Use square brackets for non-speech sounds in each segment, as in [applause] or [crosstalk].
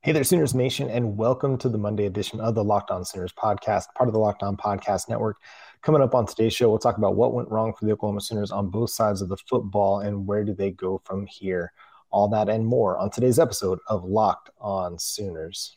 Hey there, Sooners Nation, and welcome to the Monday edition of the Locked On Sooners podcast, part of the Locked On Podcast Network. Coming up on today's show, we'll talk about what went wrong for the Oklahoma Sooners on both sides of the football and where do they go from here. All that and more on today's episode of Locked On Sooners.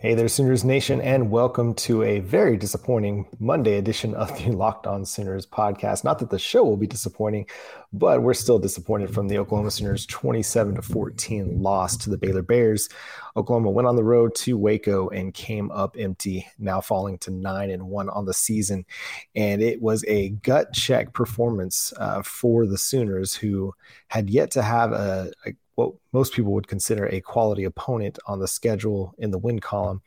Hey there, Sooners Nation, and welcome to a very disappointing Monday edition of the [laughs] Locked On Sooners podcast. Not that the show will be disappointing, but we're still disappointed from the Oklahoma Sooners 27 to 14 loss to the Baylor Bears. Oklahoma went on the road to Waco and came up empty, now falling to 9 and 1 on the season. And it was a gut check performance uh, for the Sooners, who had yet to have a, a what most people would consider a quality opponent on the schedule in the win column.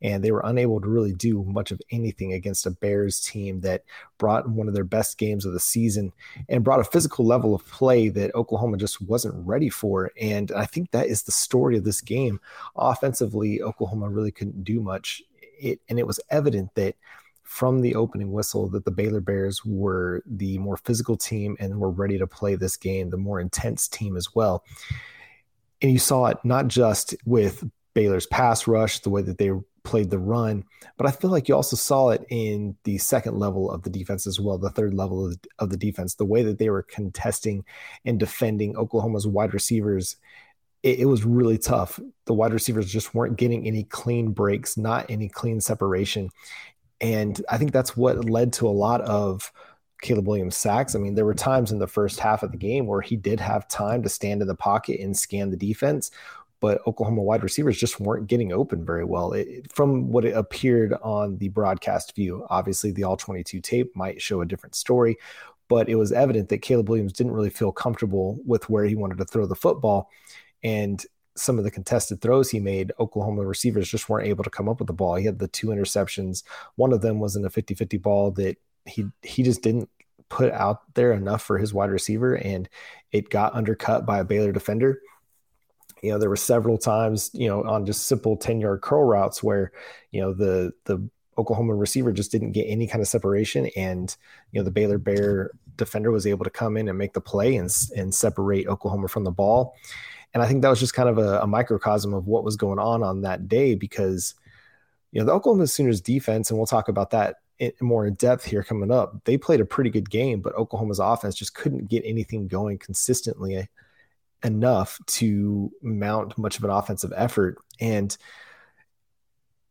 And they were unable to really do much of anything against a Bears team that brought one of their best games of the season and brought a physical level of play that Oklahoma just wasn't ready for. And I think that is the story of this game. Offensively, Oklahoma really couldn't do much. It, and it was evident that from the opening whistle that the Baylor Bears were the more physical team and were ready to play this game, the more intense team as well. And you saw it not just with Baylor's pass rush, the way that they played the run, but I feel like you also saw it in the second level of the defense as well, the third level of the, of the defense, the way that they were contesting and defending Oklahoma's wide receivers. It, it was really tough. The wide receivers just weren't getting any clean breaks, not any clean separation. And I think that's what led to a lot of Caleb Williams sacks. I mean, there were times in the first half of the game where he did have time to stand in the pocket and scan the defense, but Oklahoma wide receivers just weren't getting open very well. It, from what it appeared on the broadcast view, obviously the all 22 tape might show a different story, but it was evident that Caleb Williams didn't really feel comfortable with where he wanted to throw the football. And some of the contested throws he made, Oklahoma receivers just weren't able to come up with the ball. He had the two interceptions. One of them was in a 50 50 ball that he he just didn't put out there enough for his wide receiver, and it got undercut by a Baylor defender. You know, there were several times, you know, on just simple 10 yard curl routes where, you know, the the Oklahoma receiver just didn't get any kind of separation, and you know the Baylor Bear defender was able to come in and make the play and and separate Oklahoma from the ball. And I think that was just kind of a, a microcosm of what was going on on that day because you know the Oklahoma Sooners defense, and we'll talk about that more in depth here coming up. They played a pretty good game, but Oklahoma's offense just couldn't get anything going consistently enough to mount much of an offensive effort. And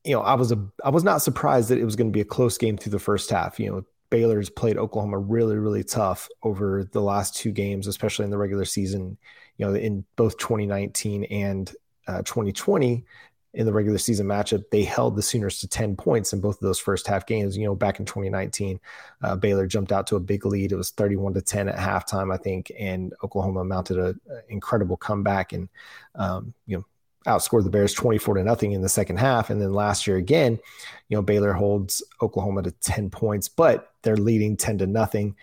you know, I was a I was not surprised that it was going to be a close game through the first half. You know, Baylor's played Oklahoma really, really tough over the last two games, especially in the regular season. You know, in both 2019 and uh, 2020, in the regular season matchup, they held the Sooners to 10 points in both of those first half games. You know, back in 2019, uh, Baylor jumped out to a big lead. It was 31 to 10 at halftime, I think, and Oklahoma mounted an incredible comeback and, um, you know, outscored the Bears 24 to nothing in the second half. And then last year again, you know, Baylor holds Oklahoma to 10 points, but they're leading 10 to nothing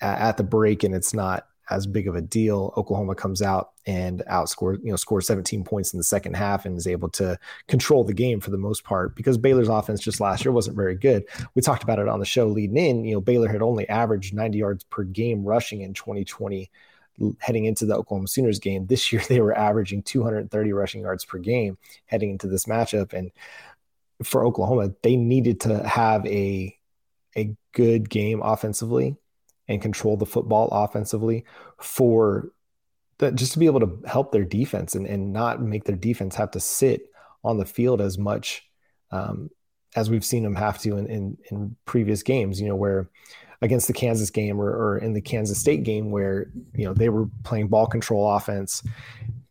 at the break, and it's not as big of a deal. Oklahoma comes out and outscored, you know, scores 17 points in the second half and is able to control the game for the most part because Baylor's offense just last year wasn't very good. We talked about it on the show leading in. You know, Baylor had only averaged 90 yards per game rushing in 2020 heading into the Oklahoma Sooners game. This year they were averaging 230 rushing yards per game heading into this matchup. And for Oklahoma, they needed to have a a good game offensively and control the football offensively for just to be able to help their defense and, and not make their defense have to sit on the field as much um, as we've seen them have to in, in, in, previous games, you know, where against the Kansas game or, or in the Kansas State game where, you know, they were playing ball control offense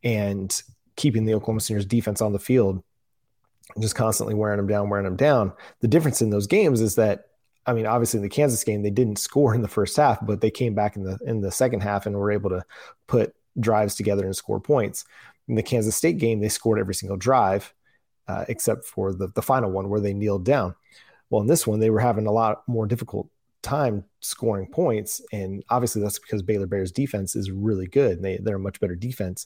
and keeping the Oklahoma Sooners defense on the field, just constantly wearing them down, wearing them down. The difference in those games is that I mean, obviously in the Kansas game, they didn't score in the first half, but they came back in the in the second half and were able to put drives together and score points. In the Kansas State game, they scored every single drive, uh, except for the the final one where they kneeled down. Well, in this one, they were having a lot more difficult time scoring points. And obviously, that's because Baylor Bears defense is really good. They, they're a much better defense.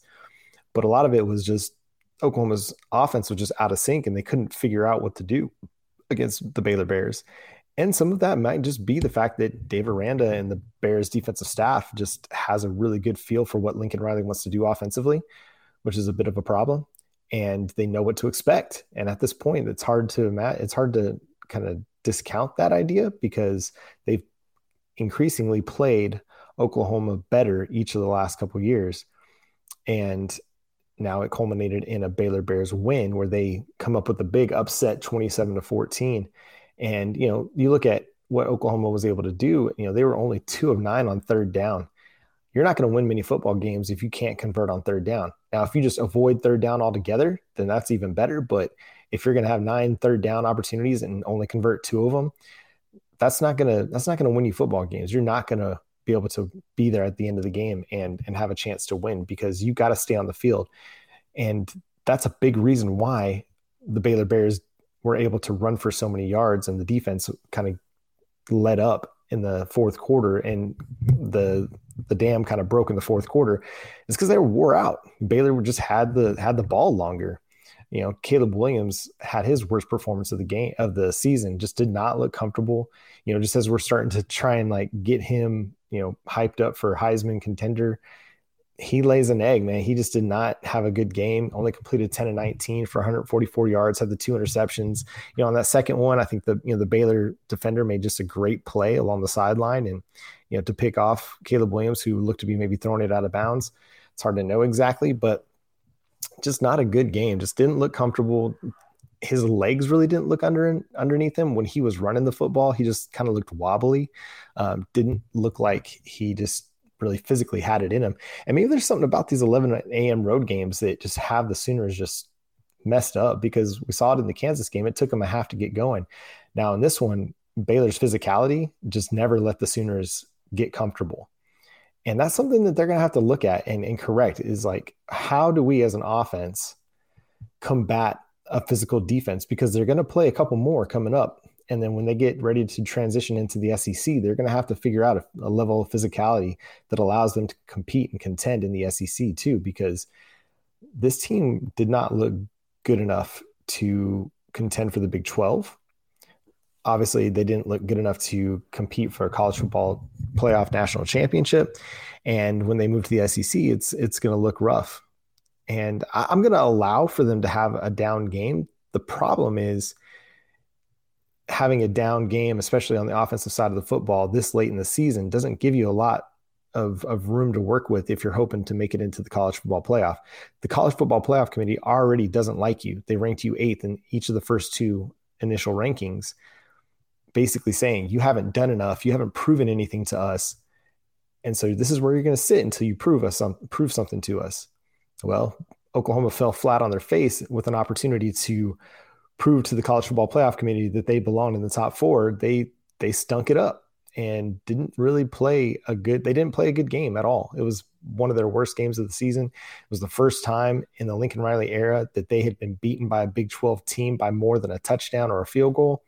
But a lot of it was just Oklahoma's offense was just out of sync and they couldn't figure out what to do against the Baylor Bears. And some of that might just be the fact that Dave Aranda and the Bears defensive staff just has a really good feel for what Lincoln Riley wants to do offensively, which is a bit of a problem. And they know what to expect. And at this point, it's hard to it's hard to kind of discount that idea because they've increasingly played Oklahoma better each of the last couple years. And now it culminated in a Baylor Bears win where they come up with a big upset 27 to 14 and, you know, you look at what Oklahoma was able to do, you know, they were only two of nine on third down. You're not going to win many football games if you can't convert on third down. Now, if you just avoid third down altogether, then that's even better. But if you're going to have nine third down opportunities and only convert two of them, that's not going to that's not going to win you football games. You're not going to be able to be there at the end of the game and and have a chance to win because you got to stay on the field. And that's a big reason why the Baylor Bears were able to run for so many yards and the defense kind of let up in the fourth quarter and the the dam kind of broke in the fourth quarter is because they were wore out. Baylor just had the had the ball longer. You know, Caleb Williams had his worst performance of the game of the season, just did not look comfortable. You know, just as we're starting to try and like get him, you know, hyped up for Heisman contender, he lays an egg, man. He just did not have a good game. Only completed 10 and 19 for 144 yards, had the two interceptions. You know, on that second one, I think the you know the Baylor defender made just a great play along the sideline and you know to pick off Caleb Williams, who looked to be maybe throwing it out of bounds. It's hard to know exactly, but just not a good game. Just didn't look comfortable. His legs really didn't look under underneath him when he was running the football. He just kind of looked wobbly. Um, didn't look like he just really physically had it in him. And maybe there's something about these 11 a.m. road games that just have the Sooners just messed up because we saw it in the Kansas game. It took them a half to get going. Now, in this one, Baylor's physicality just never let the Sooners get comfortable. And that's something that they're going to have to look at and, and correct is like, how do we as an offense combat a physical defense? Because they're going to play a couple more coming up and then when they get ready to transition into the SEC, they're going to have to figure out a, a, level of physicality that allows them to compete and contend in the SEC too, because this team did not look good enough to contend for the Big 12. Obviously, they didn't look good enough to compete for a college football playoff national championship. And when they move to the SEC, it's it's going to look rough. And I, I'm going to allow for them to have a down game. The problem is having a down game, especially on the offensive side of the football this late in the season, doesn't give you a lot of, of room to work with if you're hoping to make it into the college football playoff. The college football playoff committee already doesn't like you. They ranked you eighth in each of the first two initial rankings, basically saying you haven't done enough, you haven't proven anything to us. And so this is where you're going to sit until you prove us some, prove something to us. Well, Oklahoma fell flat on their face with an opportunity to prove to the college football playoff committee that they belonged in the top four, they they stunk it up and didn't really play a good they didn't play a good game at all. It was one of their worst games of the season. It was the first time in the Lincoln Riley era that they had been beaten by a Big 12 team by more than a touchdown or a field goal.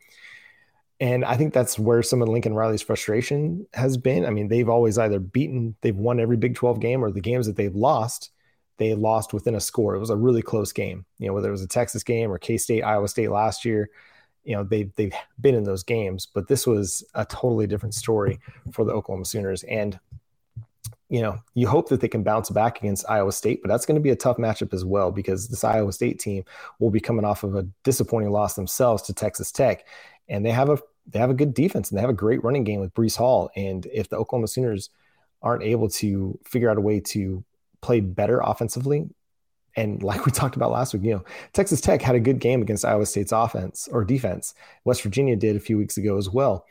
And I think that's where some of Lincoln Riley's frustration has been. I mean, they've always either beaten, they've won every Big 12 game, or the games that they've lost they lost within a score. It was a really close game. You know, whether it was a Texas game or K State, Iowa State last year, you know, they they've been in those games, but this was a totally different story for the Oklahoma Sooners. And you know, you hope that they can bounce back against Iowa State, but that's going to be a tough matchup as well because this Iowa State team will be coming off of a disappointing loss themselves to Texas Tech, and they have a they have a good defense and they have a great running game with Breece Hall. And if the Oklahoma Sooners aren't able to figure out a way to played better offensively. And like we [laughs] talked about last week, you know, Texas Tech had a good game against Iowa State's offense or defense. West Virginia did a few weeks ago as well.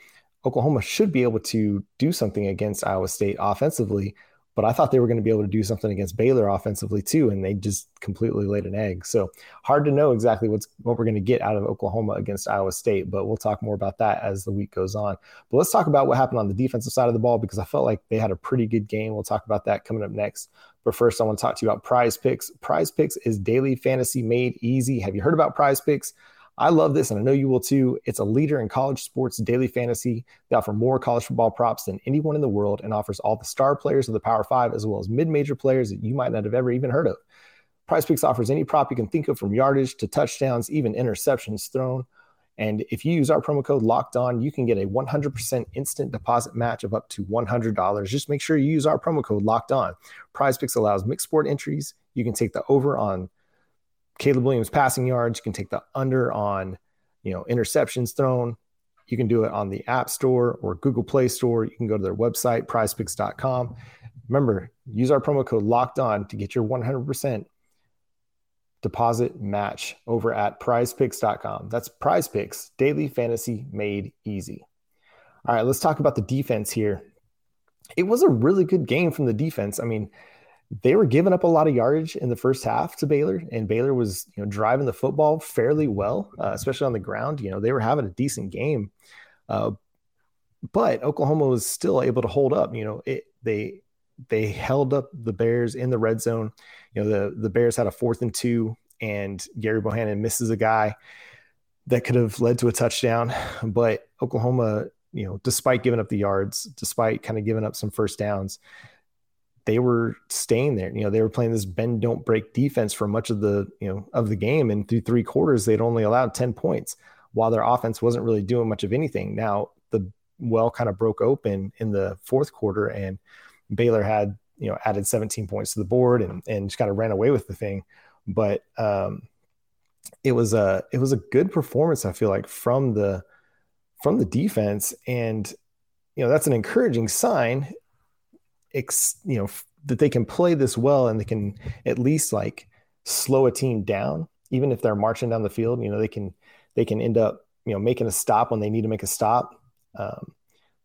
Oklahoma should be able to do something against Iowa State offensively, but I thought they were going to be able to do something against Baylor offensively too, and they just completely laid an egg. So hard to know exactly what's what we're going to get out of Oklahoma against Iowa State, but we'll talk more about that as the week goes on. But let's talk about what happened on the defensive side of the ball because I felt like they had a pretty good game. We'll talk about that coming up next. But first, I want to talk to you about Prize Picks. Prize Picks is daily fantasy made easy. Have you heard about Prize Picks? I love this, and I know you will too. It's a leader in college sports daily fantasy. They offer more college football props than anyone in the world and offers all the star players of the Power Five as well as mid major players that you might not have ever even heard of. Prize Picks offers any prop you can think of from yardage to touchdowns, even interceptions thrown. And if you use our promo code locked on, you can get a 100% instant deposit match of up to $100. Just make sure you use our promo code locked on. Prize Picks allows mixed sport entries. You can take the over on Caleb Williams passing yards. You can take the under on, you know, interceptions thrown. You can do it on the App Store or Google Play Store. You can go to their website, prizepicks.com. Remember, use our promo code locked on to get your 100% deposit match over at prizepicks.com. That's prizepicks, daily fantasy made easy. All right, let's talk about the defense here. It was a really good game from the defense. I mean, they were giving up a lot of yardage in the first half to Baylor, and Baylor was you know driving the football fairly well, uh, especially on the ground. You know they were having a decent game, uh, but Oklahoma was still able to hold up. You know it, they they held up the Bears in the red zone. You know the the Bears had a fourth and two, and Gary Bohanon misses a guy that could have led to a touchdown, but Oklahoma, you know, despite giving up the yards, despite kind of giving up some first downs they were staying there. You know, they were playing this bend don't break defense for much of the, you know, of the game and through three quarters they'd only allowed 10 points while their offense wasn't really doing much of anything. Now, the well kind of broke open in the fourth quarter and Baylor had, you know, added 17 points to the board and and just kind of ran away with the thing. But um it was a it was a good performance I feel like from the from the defense and you know that's an encouraging sign ex, you know that they can play this well and they can at least like slow a team down even if they're marching down the field you know they can they can end up you know making a stop when they need to make a stop. Um,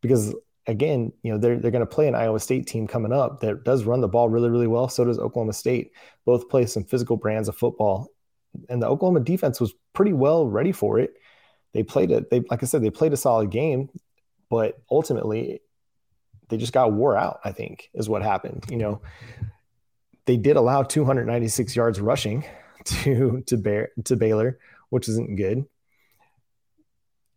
because again you know they're, they're going to play an iowa state team coming up that does run the ball really really well. So does oklahoma state. Both play some physical brands of football. And the oklahoma defense was pretty well ready for it. They played it they like i said they played a solid game but ultimately they just got wore out, I think, is what happened. You know, they did allow 296 yards rushing [laughs] to to Bear to Baylor, which isn't good.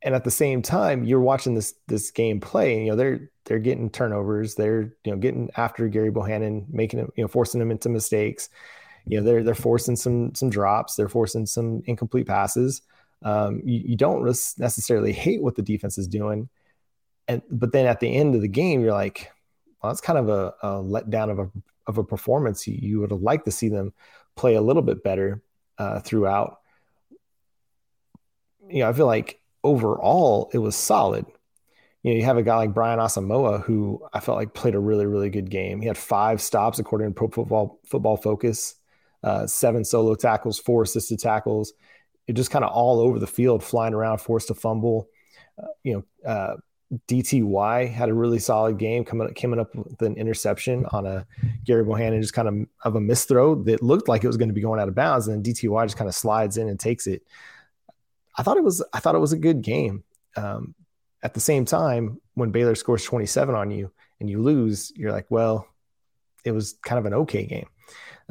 And at the same time, you're watching this this game play, and you know they're they're getting turnovers, they're you know getting after Gary Bohanon, making him you know forcing him into mistakes. You know they're they're forcing some some drops, they're forcing some incomplete passes. Um, you, you don't necessarily hate what the defense is doing, and but then at the end of the game, you're like, well, that's kind of a, a letdown of a of a performance. You, you would have liked to see them play a little bit better uh, throughout. You know, I feel like overall it was solid. You know, you have a guy like Brian Asamoah who I felt like played a really, really good game. He had five stops according to Pro Football Football Focus, uh, seven solo tackles, four assisted tackles. It just kind of all over the field, flying around, forced to fumble. Uh, you know, uh, DTY had a really solid game coming coming up with an interception on a Gary Bohanon just kind of of a misthrow that looked like it was going to be going out of bounds and then DTY just kind of slides in and takes it. I thought it was I thought it was a good game. Um, at the same time, when Baylor scores 27 on you and you lose, you're like, well, it was kind of an okay game.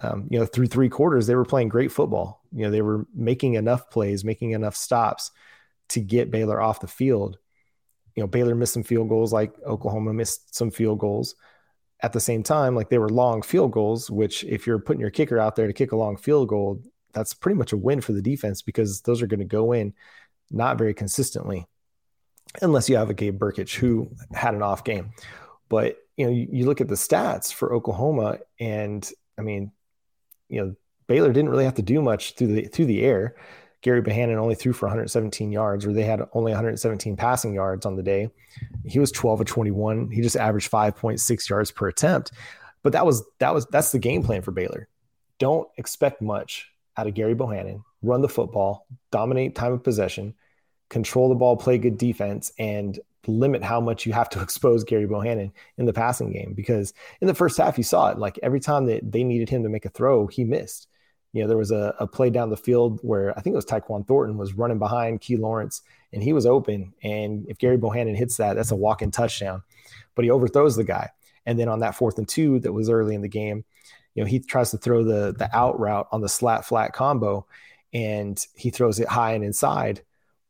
Um, you know, through three quarters, they were playing great football. You know, they were making enough plays, making enough stops to get Baylor off the field you know, Baylor missed some field goals, like Oklahoma missed some field goals. At the same time, like they were long field goals, which if you're putting your kicker out there to kick a long field goal, that's pretty much a win for the defense because those are going to go in not very consistently, unless you have a Gabe Brkic who had an off game. But you know, you, you look at the stats for Oklahoma, and I mean, you know, Baylor didn't really have to do much through the through the air. Gary Bohanon only threw for 117 yards, or they had only 117 passing yards on the day. He was 12 of 21. He just averaged 5.6 yards per attempt. But that was that was that's the game plan for Baylor. Don't expect much out of Gary Bohanon. Run the football, dominate time of possession, control the ball, play good defense, and limit how much you have to [laughs] expose Gary Bohanon in the passing game. Because in the first half, you saw it. Like every time that they needed him to make a throw, he missed. You know, there was a, a play down the field where I think it was Tyquan Thornton was running behind Key Lawrence and he was open. And if Gary Bohanon hits that, that's a walk in touchdown. But he overthrows the guy. And then on that fourth and two that was early in the game, you know, he tries to throw the the out route on the slant flat combo. and he throws it high and inside,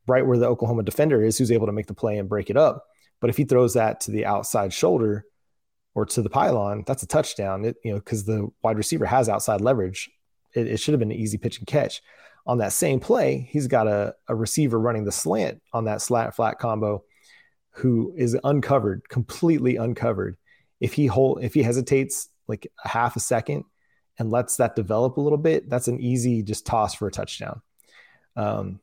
right where the Oklahoma defender is, who's able to make the play and break it up. But if he throws that to the outside shoulder or to the pylon, that's a touchdown. It, you know, because the wide receiver has outside leverage. It, it, should have been an easy pitch and catch. On that same play, he's got a, a receiver running the slant on that slant flat combo who is uncovered, completely uncovered. If he hold if he hesitates like a half a second and lets that develop a little bit, that's an easy just toss for a touchdown. Um,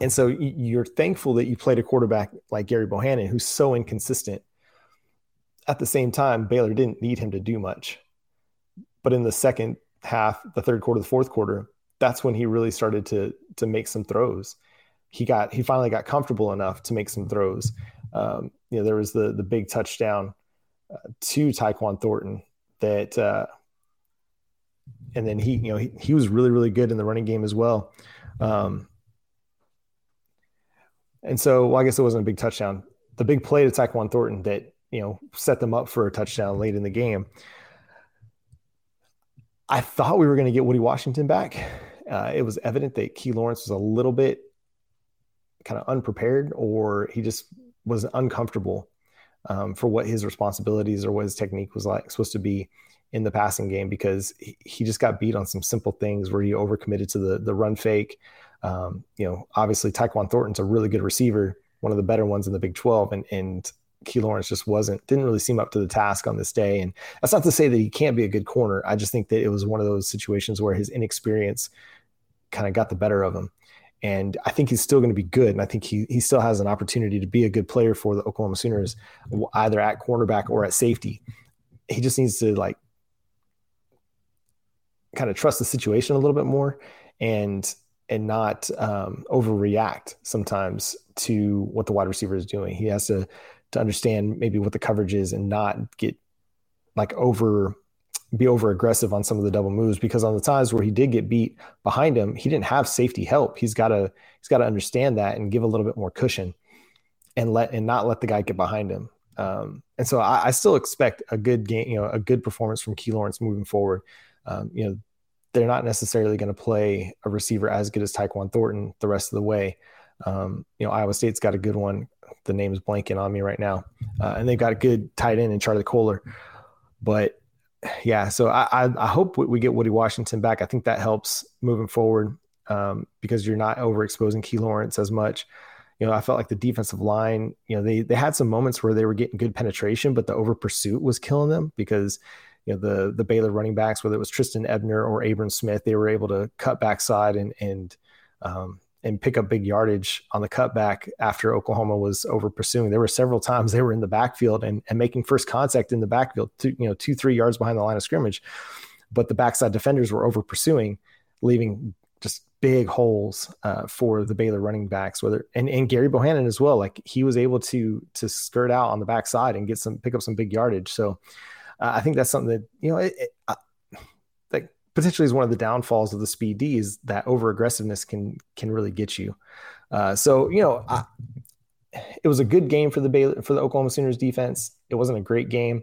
and so you're thankful that you played a quarterback like Gary Bohanon, who's so inconsistent. At the same time, Baylor didn't need him to do much. But in the second half, the third quarter, the fourth quarter, that's when he really started to to make some throws. He got he finally got comfortable enough to make some throws. Um, you know, there was the the big touchdown uh, to Tyquan Thornton that, uh, and then he you know he, he was really really good in the running game as well. Um, and so, well, I guess it wasn't a big touchdown. The big play to Tyquan Thornton that you know set them up for a touchdown late in the game. I thought we were going to get Woody Washington back. Uh, it was evident that Key Lawrence was a little bit kind of unprepared, or he just was uncomfortable um, for what his responsibilities or what his technique was like supposed to be in the passing game because he, he just got beat on some simple things where he overcommitted to the the run fake. Um, you know, obviously Tyquan Thornton's a really good receiver, one of the better ones in the Big 12, and and Key Lawrence just wasn't didn't really seem up to the task on this day. And that's not to say that he can't be a good corner. I just think that it was one of those situations where his inexperience kind of got the better of him. And I think he's still going to be good. And I think he he still has an opportunity to be a good player for the Oklahoma Sooners, either at cornerback or at safety. He just needs to like kind of trust the situation a little bit more and and not um, overreact sometimes to what the wide receiver is doing. He has to to understand maybe what the coverage is and not get like over be over aggressive on some of the double moves because on the times where he did get beat behind him, he didn't have safety help. He's got to he's got to understand that and give a little bit more cushion and let and not let the guy get behind him. Um, and so I, I, still expect a good game, you know, a good performance from Key Lawrence moving forward. Um, you know, they're not necessarily going to play a receiver as good as Tyquan Thornton the rest of the way. Um, you know, Iowa State's got a good one. The name is blanking on me right now, uh, and they've got a good tight end in Charlie Kolar. But yeah, so I, I, I hope we get Woody Washington back. I think that helps moving forward um, because you're not overexposing Key Lawrence as much. You know, I felt like the defensive line, you know, they they had some moments where they were getting good penetration, but the over pursuit was killing them because you know the the Baylor running backs, whether it was Trestan Ebner or Abram Smith, they were able to cut backside and and um, and pick up big yardage on the cutback after Oklahoma was over pursuing. There were several times they were in the backfield and, and making first contact in the backfield, two, you know, two, three yards behind the line of scrimmage. But the backside defenders were over pursuing, leaving just big holes uh, for the Baylor running backs, whether and, and Gerry Bohanon as well. Like he was able to to skirt out on the backside and get some pick up some big yardage. So uh, I think that's something that you know it, it, potentially is one of the downfalls of the speed D is that over aggressiveness can can really get you. Uh, so you know, I, it was a good game for the Baylor, for the Oklahoma Sooners defense. It wasn't a great game.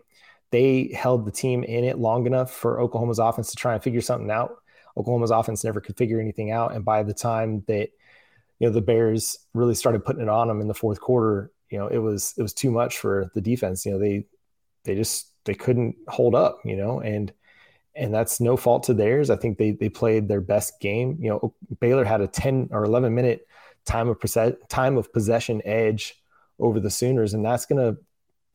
They held the team in it long enough for Oklahoma's offense to try and figure something out. Oklahoma's offense never could figure anything out, and by the time that you know the Bears really started putting it on them in the fourth quarter, you know it was it was too much for the defense. You know they they just they couldn't hold up. You know and and that's no fault to theirs. I think they they played their best game. You know, Baylor had a 10 or 11 minute time of time of possession edge over the Sooners, and that's gonna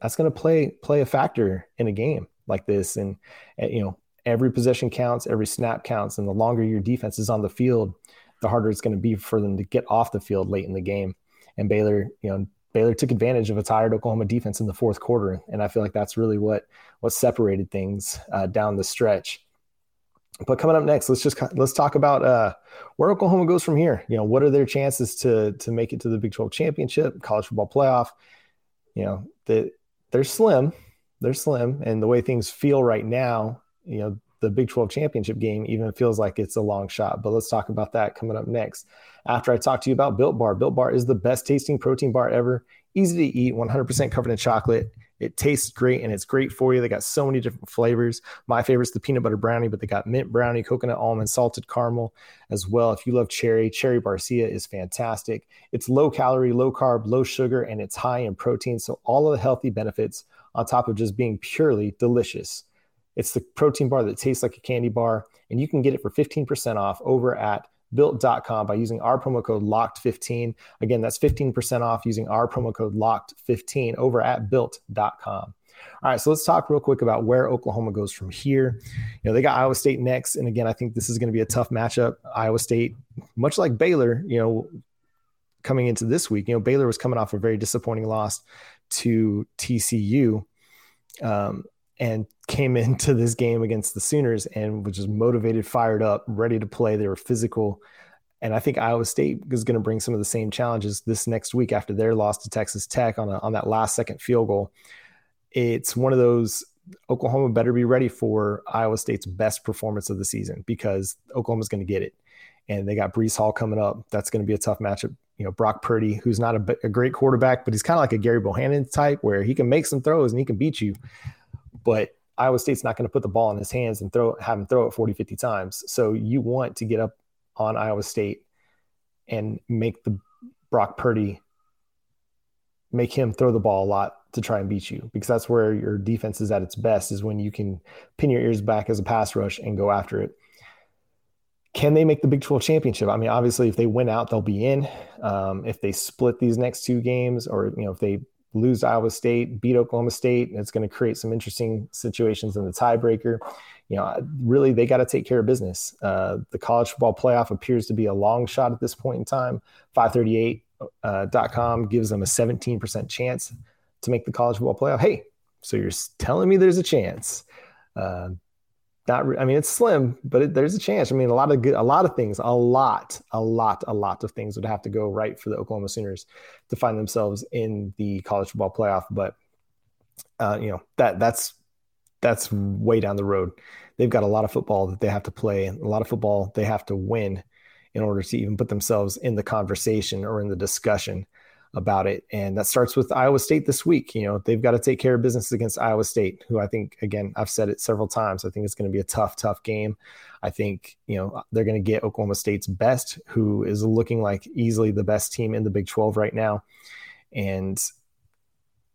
that's gonna play play a factor in a game like this. And, and you know, every possession counts, every snap counts, and the longer your defense is on the field, the harder it's going to be for them to get off the field late in the game. And Baylor, you know, Baylor took advantage of a tired Oklahoma defense in the fourth quarter, and I feel like that's really what what separated things uh, down the stretch. But coming up next, let's just let's talk about uh, where Oklahoma goes from here. You know, what are their chances to to make it to the Big 12 championship, college football playoff? You know, that they're slim, they're slim, and the way things feel right now, you know, the Big 12 championship game even feels like it's a long shot. But let's talk about that coming up next. After I talk to you about Built Bar, Built Bar is the best tasting protein bar ever, easy to eat, 100% covered in chocolate. It tastes great and it's great for you. They got so many different flavors. My favorite is the peanut butter brownie, but they got mint brownie, coconut almond, salted caramel as well. If you love cherry, cherry barcia is fantastic. It's low calorie, low carb, low sugar, and it's high in protein. So all of the healthy benefits on top of just being purely delicious. It's the protein bar that tastes like a candy bar, and you can get it for 15% off over at built.com by using our promo code locked15 again that's 15% off using our promo code locked15 over at built.com all right so let's talk real quick about where oklahoma goes from here. You know they got iowa state next and again i think this is going to be a tough matchup. Iowa state much like baylor you know coming into this week you know baylor was coming off a very disappointing loss to tcu um, and came [laughs] into this game against the Sooners and was just motivated, fired up, ready to play. They were physical. And I think Iowa State is going to bring some of the same challenges this next week after their loss to Texas Tech on, a, on that last second field goal. It's one of those Oklahoma better be ready for Iowa State's best performance of the season because Oklahoma's going to get it. And they got Breece Hall coming up. That's going to be a tough matchup. You know, Brock Purdy, who's not a, a great quarterback, but he's kind of like a Gary Bohanon type where he can make some throws and he can beat you but Iowa State's not going to put the ball in his hands and throw have him throw it 40, 50 times. So you want to get up on Iowa State and make the Brock Purdy make him throw the ball a lot to try and beat you because that's where your defense is at its best is when you can pin your ears back as a pass rush and go after it. Can they make the Big 12 championship? I mean, obviously, if they win out, they'll be in. Um, if they split these next two games, or you know, if they lose Iowa State, beat Oklahoma State. and It's going to create some interesting situations in the tiebreaker. You know, really, they got to take care of business. Uh, the college football playoff appears to be a long shot at this point in time. 538.com uh, gives them a 17% chance to make the college football playoff. Hey, so you're telling me there's a chance. Uh, not i mean it's slim but it, there's a chance. I mean a lot of good a lot of things a lot a lot a lot of things would have to go right for the oklahoma sooners to find themselves in the college football playoff. But uh, you know that that's that's way down the road. They've got a lot of football that they have to play a lot of football they have to win in order to even put themselves in the conversation or in the discussion about it. And that starts with Iowa State this week. You know, they've got to take care of business against Iowa State, who I think, again, I've said it several times. I think it's going to be a tough, tough game. I think, you know, they're going to get Oklahoma State's best, who is looking like easily the best team in the Big 12 right now. And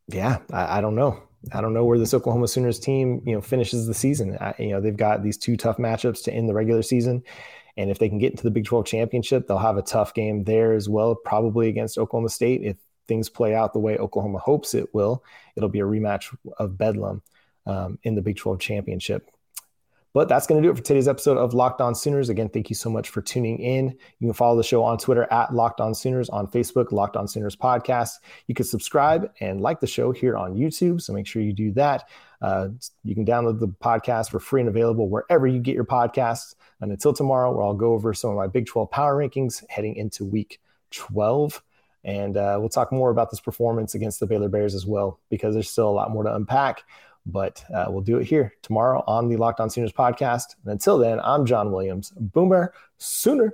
yeah, I, I don't know. I don't know where this Oklahoma Sooners team, you know, finishes the season. I, you know, they've got these two tough matchups to end the regular season, and if they can get into the Big 12 championship, they'll have a tough game there as well, probably against Oklahoma State. If things play out the way Oklahoma hopes it will, it'll be a rematch of Bedlam um, in the Big 12 championship. But that's going to do it for today's episode of Locked On Sooners. Again, thank you so much for tuning in. You can follow the show on Twitter at Locked On Sooners, on Facebook, Locked On Sooners Podcast. You can subscribe and like the show here on YouTube, so make sure you do that. Uh, you can download the podcast for free and available wherever you get your podcasts. And until tomorrow, where I'll go over some of my Big 12 power rankings heading into week 12. And uh, we'll talk more about this performance against the Baylor Bears as well, because there's still a lot more to unpack. But uh, we'll do it here tomorrow on the Locked On Sooners podcast. And until then, I'm John Williams, Boomer Sooner.